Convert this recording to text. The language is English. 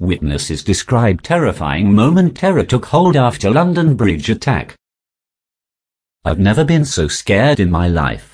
Witnesses describe terrifying moment terror took hold after London Bridge attack. I've never been so scared in my life.